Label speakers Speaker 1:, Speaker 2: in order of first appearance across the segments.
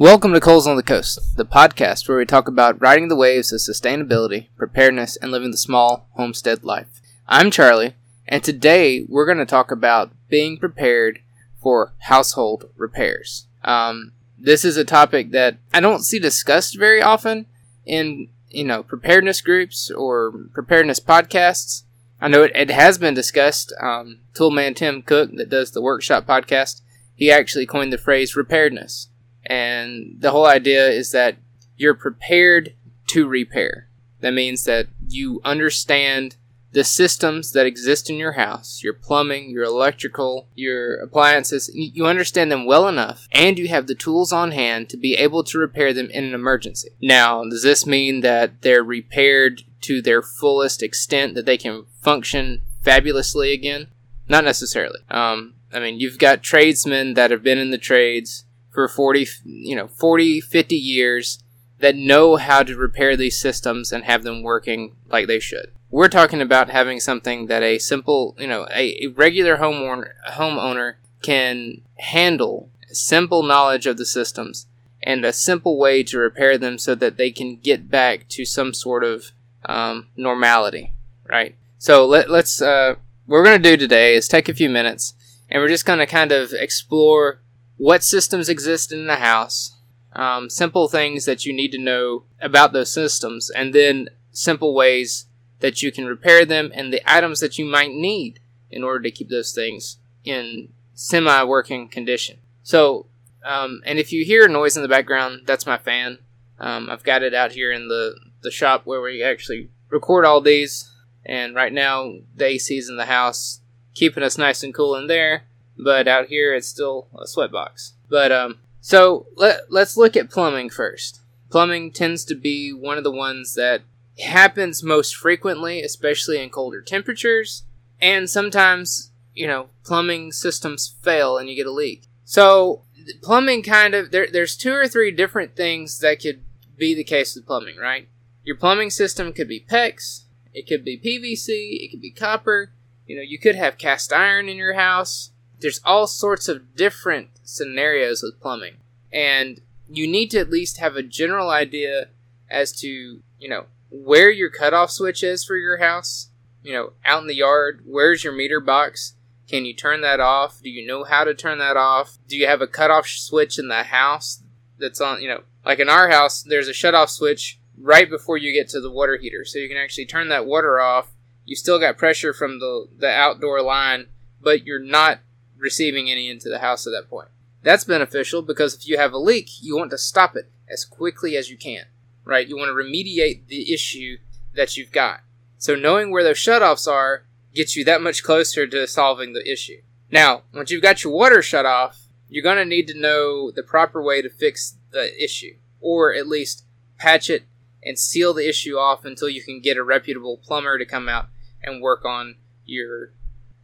Speaker 1: Welcome to Coles on the Coast, the podcast where we talk about riding the waves of sustainability, preparedness, and living the small homestead life. I'm Charlie, and today we're going to talk about being prepared for household repairs. Um, this is a topic that I don't see discussed very often in you know preparedness groups or preparedness podcasts. I know it, it has been discussed. Um, Toolman Tim Cook, that does the workshop podcast, he actually coined the phrase preparedness, and the whole idea is that you're prepared to repair. That means that you understand the systems that exist in your house, your plumbing, your electrical, your appliances, you understand them well enough and you have the tools on hand to be able to repair them in an emergency. Now, does this mean that they're repaired to their fullest extent that they can function fabulously again? Not necessarily. Um, I mean, you've got tradesmen that have been in the trades for 40, you know, 40, 50 years that know how to repair these systems and have them working like they should. We're talking about having something that a simple, you know, a, a regular homeowner, homeowner can handle, simple knowledge of the systems, and a simple way to repair them so that they can get back to some sort of um, normality, right? So let, let's, uh, what we're going to do today is take a few minutes and we're just going to kind of explore what systems exist in the house, um, simple things that you need to know about those systems, and then simple ways that you can repair them and the items that you might need in order to keep those things in semi working condition. So, um, and if you hear noise in the background, that's my fan. Um, I've got it out here in the, the shop where we actually record all these. And right now, the AC's in the house, keeping us nice and cool in there. But out here, it's still a sweatbox. But, um, so let, let's look at plumbing first. Plumbing tends to be one of the ones that happens most frequently, especially in colder temperatures, and sometimes, you know, plumbing systems fail and you get a leak. So, plumbing kind of, there, there's two or three different things that could be the case with plumbing, right? Your plumbing system could be PEX, it could be PVC, it could be copper, you know, you could have cast iron in your house. There's all sorts of different scenarios with plumbing. And you need to at least have a general idea as to, you know, where your cutoff switch is for your house. You know, out in the yard, where's your meter box? Can you turn that off? Do you know how to turn that off? Do you have a cutoff switch in the house that's on, you know, like in our house, there's a shut off switch right before you get to the water heater. So you can actually turn that water off. You still got pressure from the, the outdoor line, but you're not receiving any into the house at that point. That's beneficial because if you have a leak, you want to stop it as quickly as you can right? You want to remediate the issue that you've got. So knowing where those shutoffs are gets you that much closer to solving the issue. Now, once you've got your water shut off, you're going to need to know the proper way to fix the issue, or at least patch it and seal the issue off until you can get a reputable plumber to come out and work on your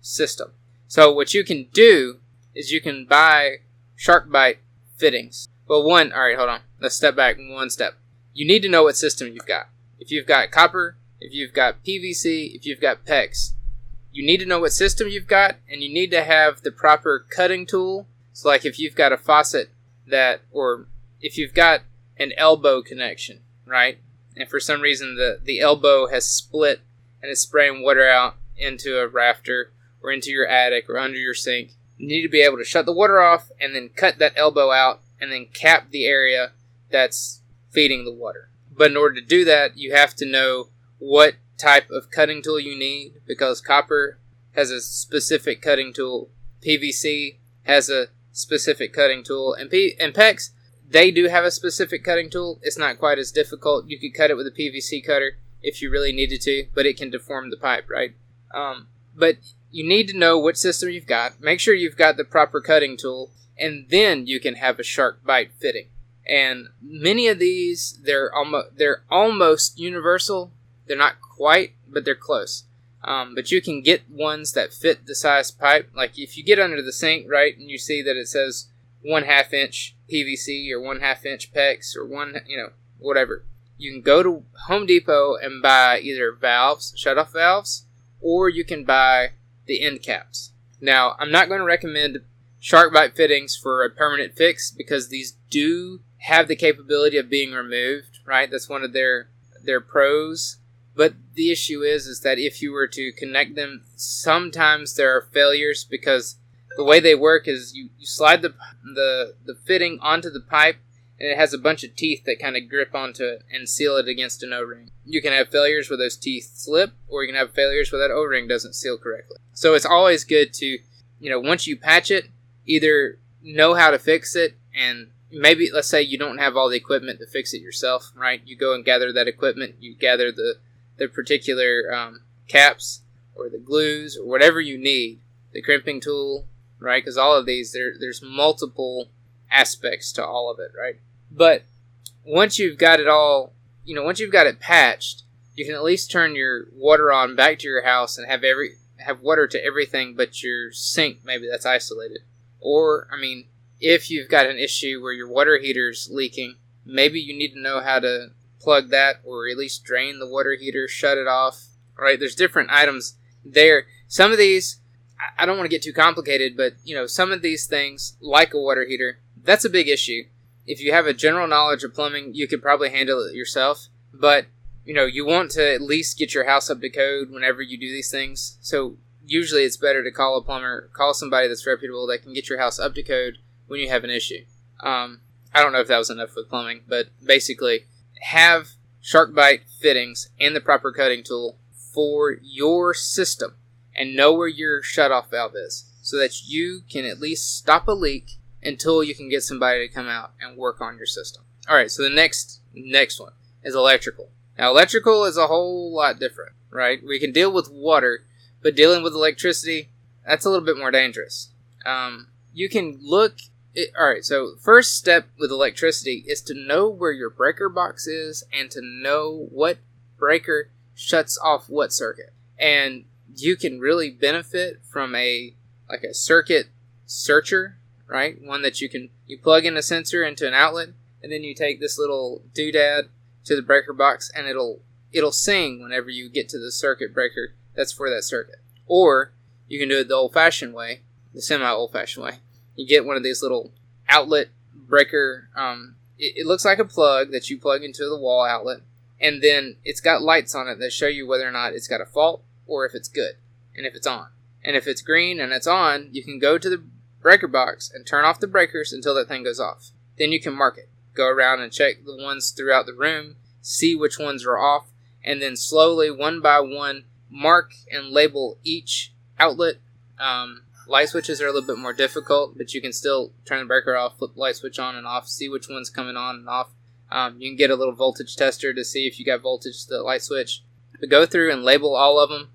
Speaker 1: system. So what you can do is you can buy SharkBite fittings. Well, one, all right, hold on. Let's step back one step you need to know what system you've got. If you've got copper, if you've got PVC, if you've got PEX, you need to know what system you've got, and you need to have the proper cutting tool. So, like if you've got a faucet that, or if you've got an elbow connection, right? And for some reason the, the elbow has split and is spraying water out into a rafter or into your attic or under your sink, you need to be able to shut the water off and then cut that elbow out and then cap the area that's feeding the water. But in order to do that, you have to know what type of cutting tool you need because copper has a specific cutting tool, PVC has a specific cutting tool, and P- and PEX they do have a specific cutting tool. It's not quite as difficult. You could cut it with a PVC cutter if you really needed to, but it can deform the pipe, right? Um, but you need to know what system you've got. Make sure you've got the proper cutting tool, and then you can have a SharkBite fitting and many of these they're almost they're almost universal. They're not quite, but they're close. Um, but you can get ones that fit the size pipe. Like if you get under the sink, right, and you see that it says one half inch PVC or one half inch PEX or one, you know, whatever. You can go to Home Depot and buy either valves, shut off valves, or you can buy the end caps. Now, I'm not going to recommend SharkBite fittings for a permanent fix because these do have the capability of being removed, right? That's one of their their pros. But the issue is is that if you were to connect them, sometimes there are failures because the way they work is you, you slide the, the the fitting onto the pipe and it has a bunch of teeth that kind of grip onto it and seal it against an O-ring. You can have failures where those teeth slip, or you can have failures where that O-ring doesn't seal correctly. So it's always good to, you know, once you patch it, either know how to fix it and maybe let's say you don't have all the equipment to fix it yourself, right? You go and gather that equipment, you gather the the particular um, caps or the glues or whatever you need, the crimping tool, right? Because all of these there there's multiple aspects to all of it, right? But once you've got it all, you know, once you've got it patched, you can at least turn your water on back to your house and have every have water to everything but your sink maybe that's isolated. Or I mean, if you've got an issue where your water heater's leaking, maybe you need to know how to plug that or at least drain the water heater, shut it off. Right? There's different items there. Some of these I don't want to get too complicated, but you know, some of these things, like a water heater, that's a big issue. If you have a general knowledge of plumbing, you could probably handle it yourself. But you know, you want to at least get your house up to code whenever you do these things. So usually, it's better to call a plumber, call somebody that's reputable that can get your house up to code when you have an issue. Um, I don't know if that was enough with plumbing, but basically, have SharkBite fittings and the proper cutting tool for your system and know where your shutoff valve is so that you can at least stop a leak until you can get somebody to come out and work on your system. All right, so the next next one is electrical. Now, electrical is a whole lot different, right? We can deal with water, but dealing with electricity, that's a little bit more dangerous. Um, you can look it, all right, so first step with electricity is to know where your breaker box is and to know what breaker shuts off what circuit. And you can really benefit from a like a circuit searcher, right? One that you can you plug in a sensor into an outlet and then you take this little doodad to the breaker box and it'll it'll sing whenever you get to the circuit breaker that's for that circuit. Or you can do it the old fashioned way, the semi old fashioned way you get one of these little outlet breaker. Um, it, it, looks like a plug that you plug into the wall outlet, and then it's got lights on it that show you whether or not it's got a fault or if it's good and if it's on. And if it's green and it's on, you can go to the breaker box and turn off the breakers until that thing goes off. Then you can mark it. Go around and check the ones throughout the room, see which ones are off, and then slowly, one by one, mark and label each outlet um, Light switches are a little bit more difficult, but you can still turn the breaker off, flip the light switch on and off, see which one's coming on and off. Um, you can get a little voltage tester to see if you got voltage to the light switch. But go through and label all of them.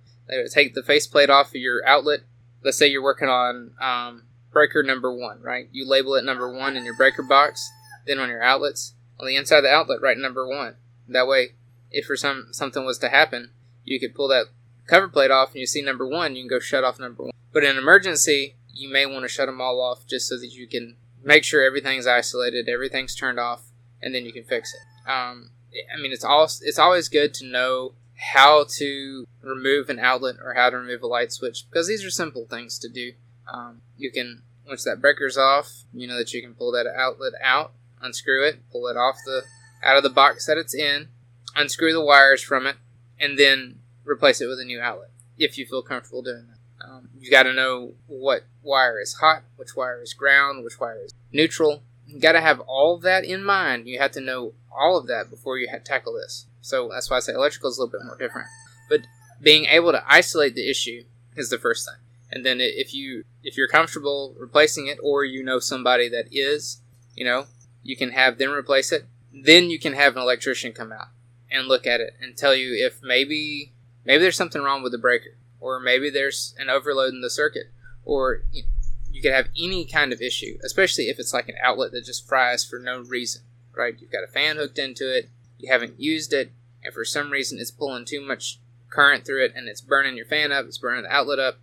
Speaker 1: Take the faceplate off of your outlet. Let's say you're working on um, breaker number one, right? You label it number one in your breaker box. Then on your outlets, on the inside of the outlet, write number one. That way, if for some something was to happen, you could pull that cover plate off and you see number one, you can go shut off number one. But in an emergency, you may want to shut them all off just so that you can make sure everything's isolated, everything's turned off, and then you can fix it. Um, I mean, it's all it's always good to know how to remove an outlet or how to remove a light switch because these are simple things to do. Um, you can once that breaker's off, you know that you can pull that outlet out, unscrew it, pull it off the out of the box that it's in, unscrew the wires from it, and then replace it with a new outlet if you feel comfortable doing that. Um, you got to know what wire is hot, which wire is ground, which wire is neutral. You got to have all that in mind. You have to know all of that before you tackle this. So that's why I say electrical is a little bit more different. But being able to isolate the issue is the first thing. And then if you if you're comfortable replacing it, or you know somebody that is, you know, you can have them replace it. Then you can have an electrician come out and look at it and tell you if maybe maybe there's something wrong with the breaker or maybe there's an overload in the circuit, or you could have any kind of issue, especially if it's like an outlet that just fries for no reason, right? You've got a fan hooked into it, you haven't used it, and for some reason it's pulling too much current through it and it's burning your fan up, it's burning the outlet up.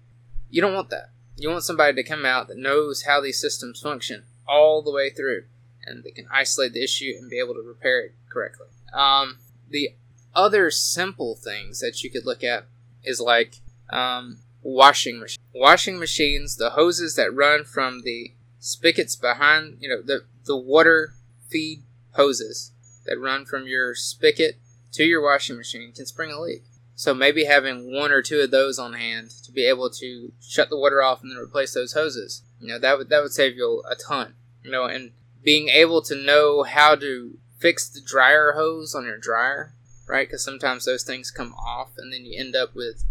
Speaker 1: You don't want that. You want somebody to come out that knows how these systems function all the way through and they can isolate the issue and be able to repair it correctly. Um, the other simple things that you could look at is like um, washing machine. Washing machines, the hoses that run from the spigots behind, you know, the the water feed hoses that run from your spigot to your washing machine can spring a leak. So maybe having one or two of those on hand to be able to shut the water off and then replace those hoses, you know, that would that would save you a ton. You know, and being able to know how to fix the dryer hose on your dryer, right? Because sometimes those things come off, and then you end up with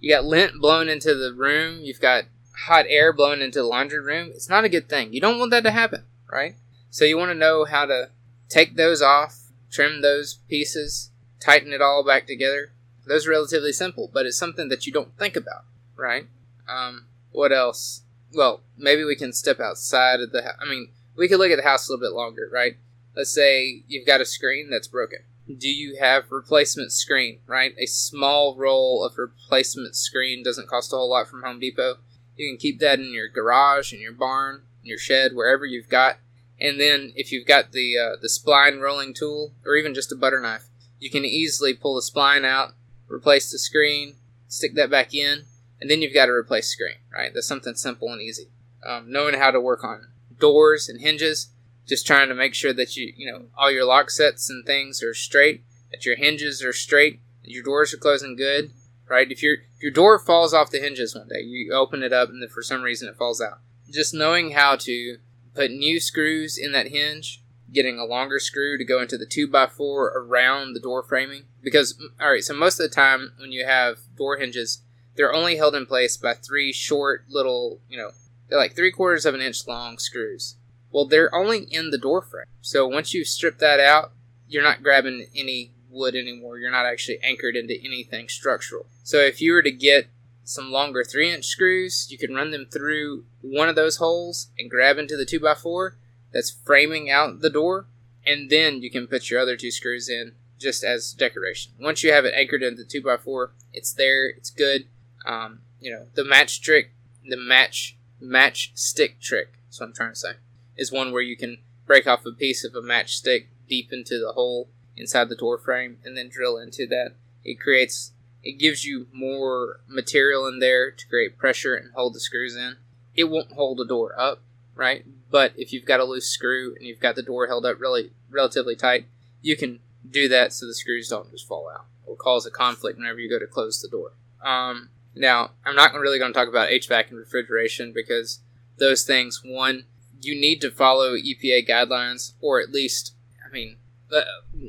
Speaker 1: you got lint blown into the room, you've got hot air blown into the laundry room. It's not a good thing. You don't want that to happen, right? So you want to know how to take those off, trim those pieces, tighten it all back together. Those are relatively simple, but it's something that you don't think about, right? Um, what else? Well, maybe we can step outside of the. I mean, we could look at the house a little bit longer, right? Let's say you've got a screen that's broken. Do you have replacement screen, right? A small roll of replacement screen doesn't cost a whole lot from Home Depot. You can keep that in your garage, in your barn, in your shed, wherever you've got. And then if you've got the uh, the spline rolling tool, or even just a butter knife, you can easily pull the spline out, replace the screen, stick that back in, and then you've got to replace screen, right? That's something simple and easy. Um, knowing how to work on doors and hinges, just trying to make sure that you, you know, all your lock sets and things are straight, that your hinges are straight, your doors are closing good, right? If your if your door falls off the hinges one day, you open it up and then for some reason it falls out. Just knowing how to put new screws in that hinge, getting a longer screw to go into the 2x4 around the door framing. Because, alright, so most of the time when you have door hinges, they're only held in place by three short little, you know, they're like three quarters of an inch long screws. Well, they're only in the door frame. So once you strip that out, you're not grabbing any wood anymore. You're not actually anchored into anything structural. So if you were to get some longer 3 inch screws, you can run them through one of those holes and grab into the 2x4 that's framing out the door, and then you can put your other two screws in just as decoration. Once you have it anchored into the 2x4, it's there, it's good. Um, you know, the match trick, the match match stick trick, that's what I'm trying to say, is one where you can break off a piece of a match stick deep into the hole inside the door frame and then drill into that. It creates it gives you more material in there to create pressure and hold the screws in. It won't hold the door up, right? But if you've got a loose screw and you've got the door held up really relatively tight, you can do that so the screws don't just fall out or cause a conflict whenever you go to close the door. Um, now, I'm not really going to talk about HVAC and refrigeration because those things, one, you need to follow EPA guidelines, or at least, I mean,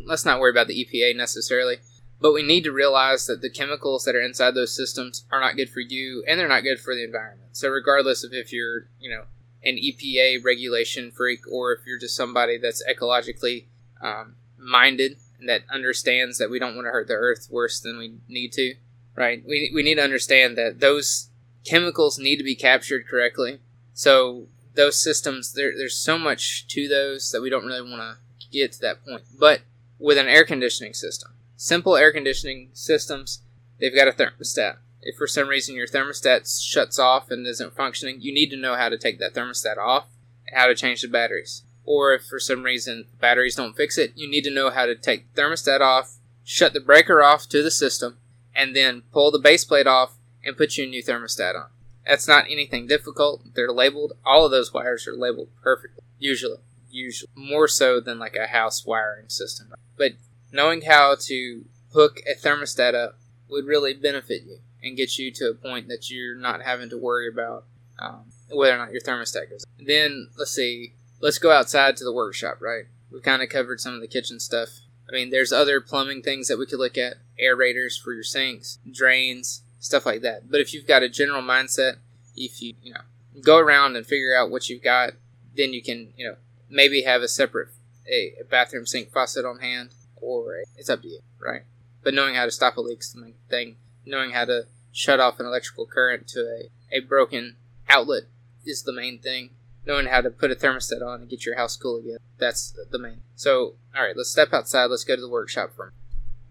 Speaker 1: let's not worry about the EPA necessarily, but we need to realize that the chemicals that are inside those systems are not good for you and they're not good for the environment. So, regardless of if you're, you know, an EPA regulation freak or if you're just somebody that's ecologically um, minded and that understands that we don't want to hurt the earth worse than we need to, right? We, we need to understand that those chemicals need to be captured correctly. So, those systems, there, there's so much to those that we don't really want to get to that point. But with an air conditioning system, simple air conditioning systems, they've got a thermostat. If for some reason your thermostat shuts off and isn't functioning, you need to know how to take that thermostat off and how to change the batteries. Or if for some reason batteries don't fix it, you need to know how to take the thermostat off, shut the breaker off to the system, and then pull the base plate off and put your new thermostat on. That's not anything difficult. They're labeled. All of those wires are labeled perfectly. Usually. Usually. More so than like a house wiring system. But knowing how to hook a thermostat up would really benefit you and get you to a point that you're not having to worry about um, whether or not your thermostat goes. Then let's see, let's go outside to the workshop. Right, we've kind of covered some of the kitchen stuff. I mean, there's other plumbing things that we could look at: aerators for your sinks, drains, stuff like that. But if you've got a general mindset, if you you know go around and figure out what you've got, then you can you know maybe have a separate a, a bathroom sink faucet on hand or a, it's up to you, right? But knowing how to stop a leak is the main thing. Knowing how to shut off an electrical current to a, a broken outlet is the main thing. Knowing how to put a thermostat on and get your house cool again. That's the main. So, alright, let's step outside. Let's go to the workshop for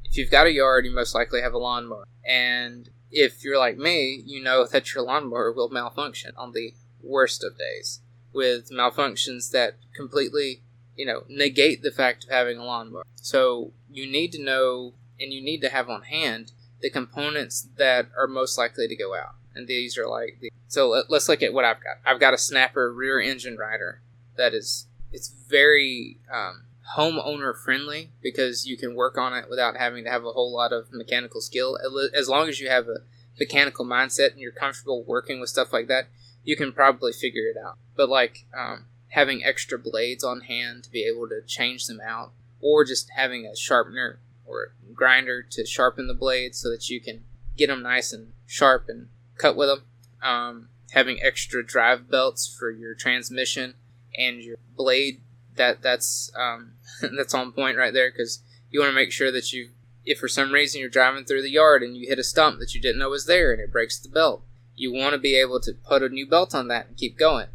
Speaker 1: If you've got a yard, you most likely have a lawnmower. And if you're like me, you know that your lawnmower will malfunction on the worst of days with malfunctions that completely you know, negate the fact of having a lawnmower. So you need to know and you need to have on hand the components that are most likely to go out. And these are like the, so let, us look at what I've got. I've got a snapper rear engine rider that is it's very um, homeowner friendly because you can work on it without having to have a whole lot of mechanical skill. As long as you have a mechanical mindset and you're comfortable working with stuff like that, you can probably figure it out. But like um, having extra blades on hand to be able to change them out, or just having a sharpener or grinder to sharpen the blades so that you can get them nice and sharp and cut with them. Um, having extra drive belts for your transmission and your blade that that's um, that's on point right there because you want to make sure that you if for some reason you're driving through the yard and you hit a stump that you didn't know was there and it breaks the belt you want to be able to put a new belt on that and keep going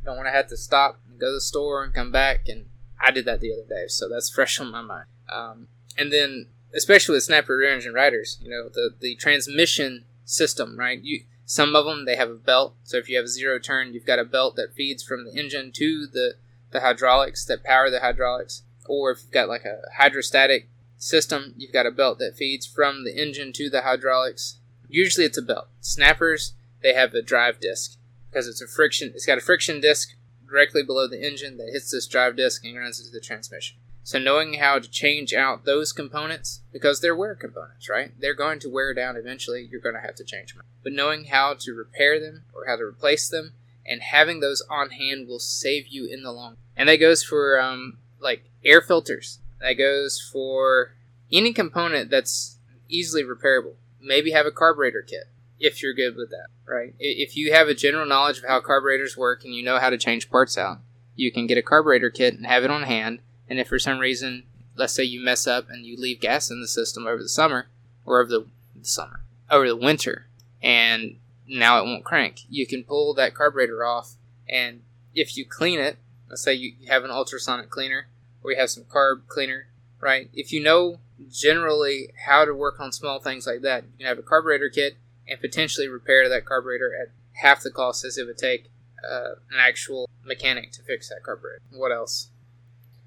Speaker 1: you don't want to have to stop and go to the store and come back and i did that the other day so that's fresh on my mind um, and then especially with snapper rear engine riders you know the, the transmission system right you some of them they have a belt so if you have a zero turn you've got a belt that feeds from the engine to the the hydraulics that power the hydraulics, or if you've got like a hydrostatic system, you've got a belt that feeds from the engine to the hydraulics. Usually it's a belt. Snappers, they have a drive disc because it's a friction. It's got a friction disc directly below the engine that hits this drive disc and runs into the transmission. So knowing how to change out those components because they're wear components, right? They're going to wear down eventually. You're going to have to change them. But knowing how to repair them or how to replace them and having those on hand will save you in the long. And that goes for um, like air filters. That goes for any component that's easily repairable. Maybe have a carburetor kit if you're good with that, right? If you have a general knowledge of how carburetors work and you know how to change parts out, you can get a carburetor kit and have it on hand. And if for some reason, let's say you mess up and you leave gas in the system over the summer or over the, the summer, over the winter, and now it won't crank. You can pull that carburetor off, and if you clean it, let's say you have an ultrasonic cleaner or you have some carb cleaner, right? If you know generally how to work on small things like that, you can have a carburetor kit and potentially repair that carburetor at half the cost as it would take uh, an actual mechanic to fix that carburetor. What else?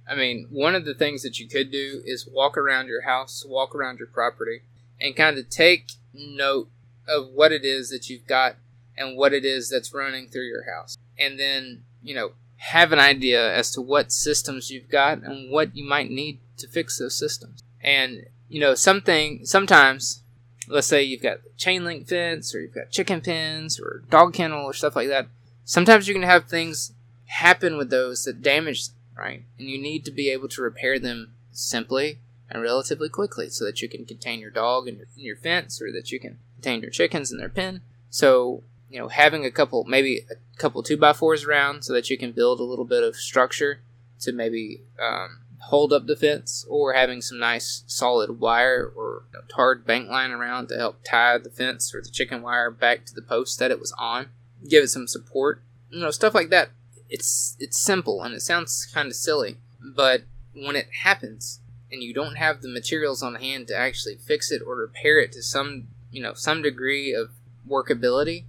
Speaker 1: I mean, one of the things that you could do is walk around your house, walk around your property, and kind of take note of what it is that you've got and what it is that's running through your house. And then, you know, have an idea as to what systems you've got and what you might need to fix those systems. And, you know, something, sometimes, let's say you've got chain link fence or you've got chicken pens or dog kennel or stuff like that. Sometimes you're going to have things happen with those that damage them, right? And you need to be able to repair them simply and relatively quickly so that you can contain your dog in your, your fence or that you can contain your chickens in their pen. So, you know, having a couple, maybe a couple two by fours around so that you can build a little bit of structure to maybe um, hold up the fence, or having some nice solid wire or you know, tarred bank line around to help tie the fence or the chicken wire back to the post that it was on. Give it some support, you know, stuff like that. It's it's simple and it sounds kind of silly, but when it happens and you don't have the materials on hand to actually fix it or repair it to some you know some degree of workability,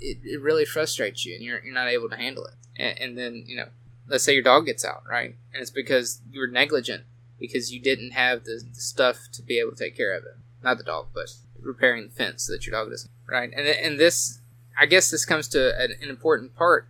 Speaker 1: it, it really frustrates you and you're, you're not able to handle it. And, and then you know, let's say your dog gets out, right? And it's because you were negligent because you didn't have the, the stuff to be able to take care of it. Not the dog, but repairing the fence so that your dog doesn't. Right, and and this, I guess, this comes to an, an important part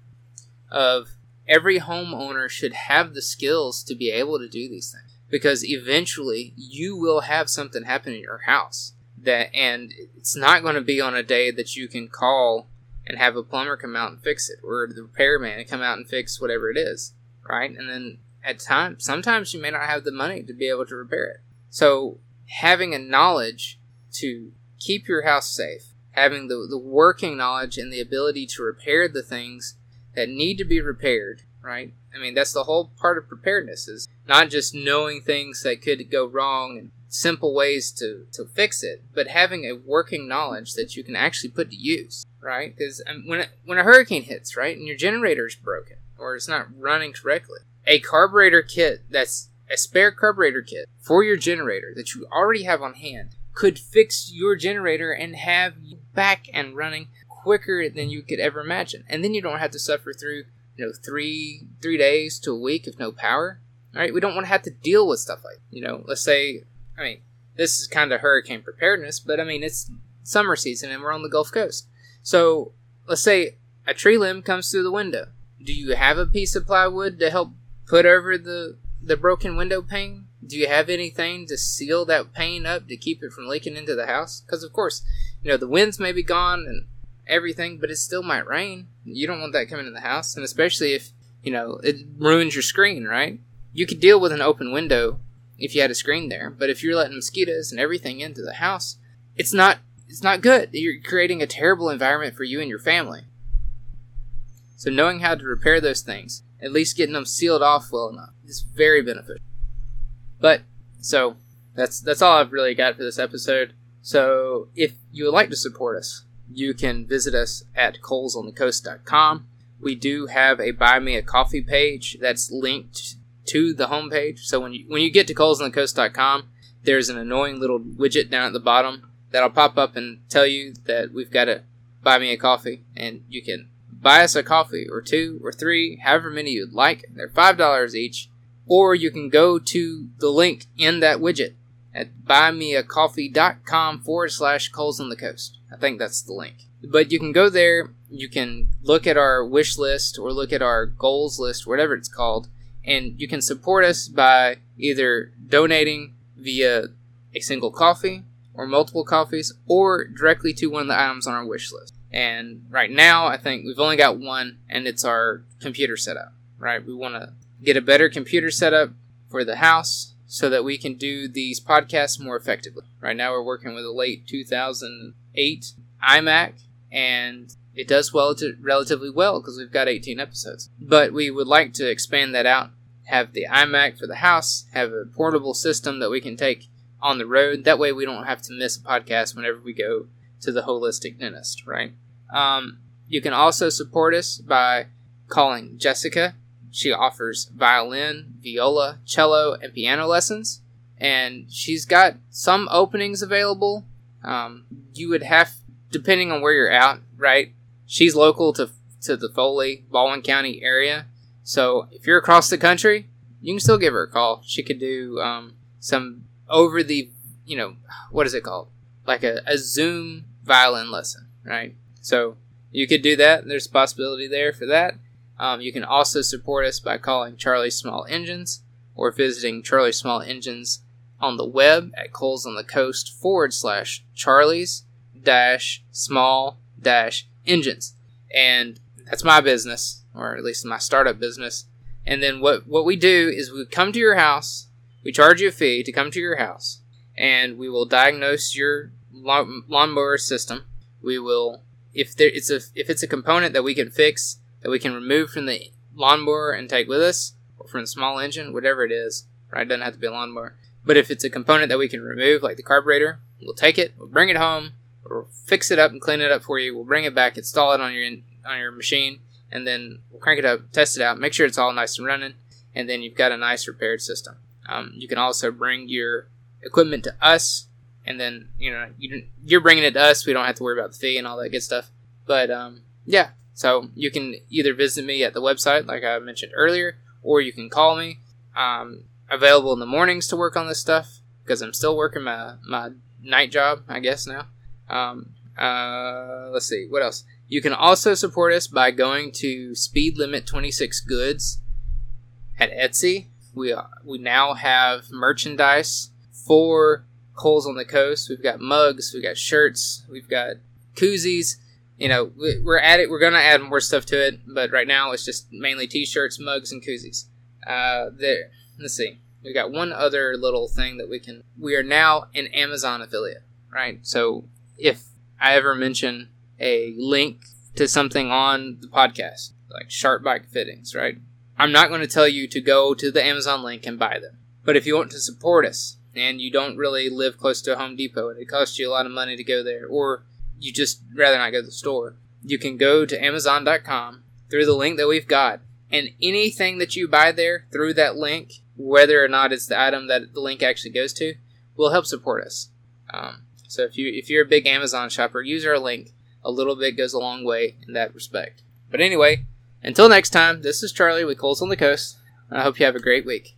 Speaker 1: of every homeowner should have the skills to be able to do these things. Because eventually you will have something happen in your house that and it's not going to be on a day that you can call and have a plumber come out and fix it or the repairman come out and fix whatever it is right? And then at times sometimes you may not have the money to be able to repair it. So having a knowledge to keep your house safe having the, the working knowledge and the ability to repair the things that need to be repaired right i mean that's the whole part of preparedness is not just knowing things that could go wrong and simple ways to, to fix it, but having a working knowledge that you can actually put to use, right? Because um, when, when a hurricane hits, right, and your generator is broken or it's not running correctly, a carburetor kit that's a spare carburetor kit for your generator that you already have on hand could fix your generator and have you back and running quicker than you could ever imagine. And then you don't have to suffer through, you know, three three days to a week of no power. All right, we don't want to have to deal with stuff like, you know, let's say I mean, this is kind of hurricane preparedness, but I mean, it's summer season and we're on the Gulf Coast. So let's say a tree limb comes through the window. Do you have a piece of plywood to help put over the the broken window pane? Do you have anything to seal that pane up to keep it from leaking into the house? Because of course, you know the winds may be gone and everything, but it still might rain. You don't want that coming in the house, and especially if you know it ruins your screen, right? You could deal with an open window if you had a screen there, but if you're letting mosquitoes and everything into the house, it's not it's not good. You're creating a terrible environment for you and your family. So knowing how to repair those things, at least getting them sealed off well enough, is very beneficial. But so that's that's all I've really got for this episode. So if you would like to support us, you can visit us at colesonthecoast.com. We do have a buy me a coffee page that's linked to the homepage. So when you when you get to colesonthecoast.com, there's an annoying little widget down at the bottom that'll pop up and tell you that we've got to buy me a coffee, and you can buy us a coffee or two or three, however many you'd like. They're five dollars each, or you can go to the link in that widget at buymeacoffee.com forward slash coles on the coast. I think that's the link. But you can go there, you can look at our wish list or look at our goals list, whatever it's called, and you can support us by either donating via a single coffee or multiple coffees or directly to one of the items on our wish list. And right now, I think we've only got one, and it's our computer setup, right? We want to get a better computer setup for the house so that we can do these podcasts more effectively. Right now, we're working with a late 2008 iMac, and it does well to relatively well because we've got 18 episodes. But we would like to expand that out, have the iMac for the house, have a portable system that we can take on the road. That way, we don't have to miss a podcast whenever we go to the holistic dentist, right? Um, you can also support us by calling Jessica. She offers violin, viola, cello, and piano lessons, and she's got some openings available. Um, you would have, depending on where you're at, right? She's local to to the Foley, Baldwin County area, so if you're across the country, you can still give her a call. She could do um, some over the, you know, what is it called? Like a, a Zoom violin lesson, right? So you could do that. There's a possibility there for that. Um, you can also support us by calling Charlie Small Engines or visiting Charlie Small Engines on the web at Coles on the Coast forward slash Charlie's dash small dash engines. And that's my business, or at least my startup business. And then what, what we do is we come to your house we charge you a fee to come to your house, and we will diagnose your lawn, lawnmower system. We will, if there it's a if it's a component that we can fix that we can remove from the lawnmower and take with us, or from the small engine, whatever it is. Right, it doesn't have to be a lawnmower. But if it's a component that we can remove, like the carburetor, we'll take it, we'll bring it home, we'll fix it up and clean it up for you. We'll bring it back, install it on your on your machine, and then we'll crank it up, test it out, make sure it's all nice and running, and then you've got a nice repaired system. Um, you can also bring your equipment to us, and then you know you, you're bringing it to us. We don't have to worry about the fee and all that good stuff. But um, yeah, so you can either visit me at the website, like I mentioned earlier, or you can call me. Um, available in the mornings to work on this stuff because I'm still working my my night job, I guess now. Um, uh, let's see what else. You can also support us by going to Speed Limit 26 Goods at Etsy we we now have merchandise for Coles on the Coast. We've got mugs, we've got shirts, we've got koozies. You know, we're at it. We're gonna add more stuff to it, but right now it's just mainly T-shirts, mugs, and koozies. Uh, there. Let's see. We've got one other little thing that we can. We are now an Amazon affiliate, right? So if I ever mention a link to something on the podcast, like SharkBite Fittings, right? I'm not going to tell you to go to the Amazon link and buy them. But if you want to support us and you don't really live close to a Home Depot and it costs you a lot of money to go there, or you just rather not go to the store, you can go to Amazon.com through the link that we've got. And anything that you buy there through that link, whether or not it's the item that the link actually goes to, will help support us. Um, so if you if you're a big Amazon shopper, use our link. A little bit goes a long way in that respect. But anyway, until next time, this is Charlie with Coles on the Coast. I hope you have a great week.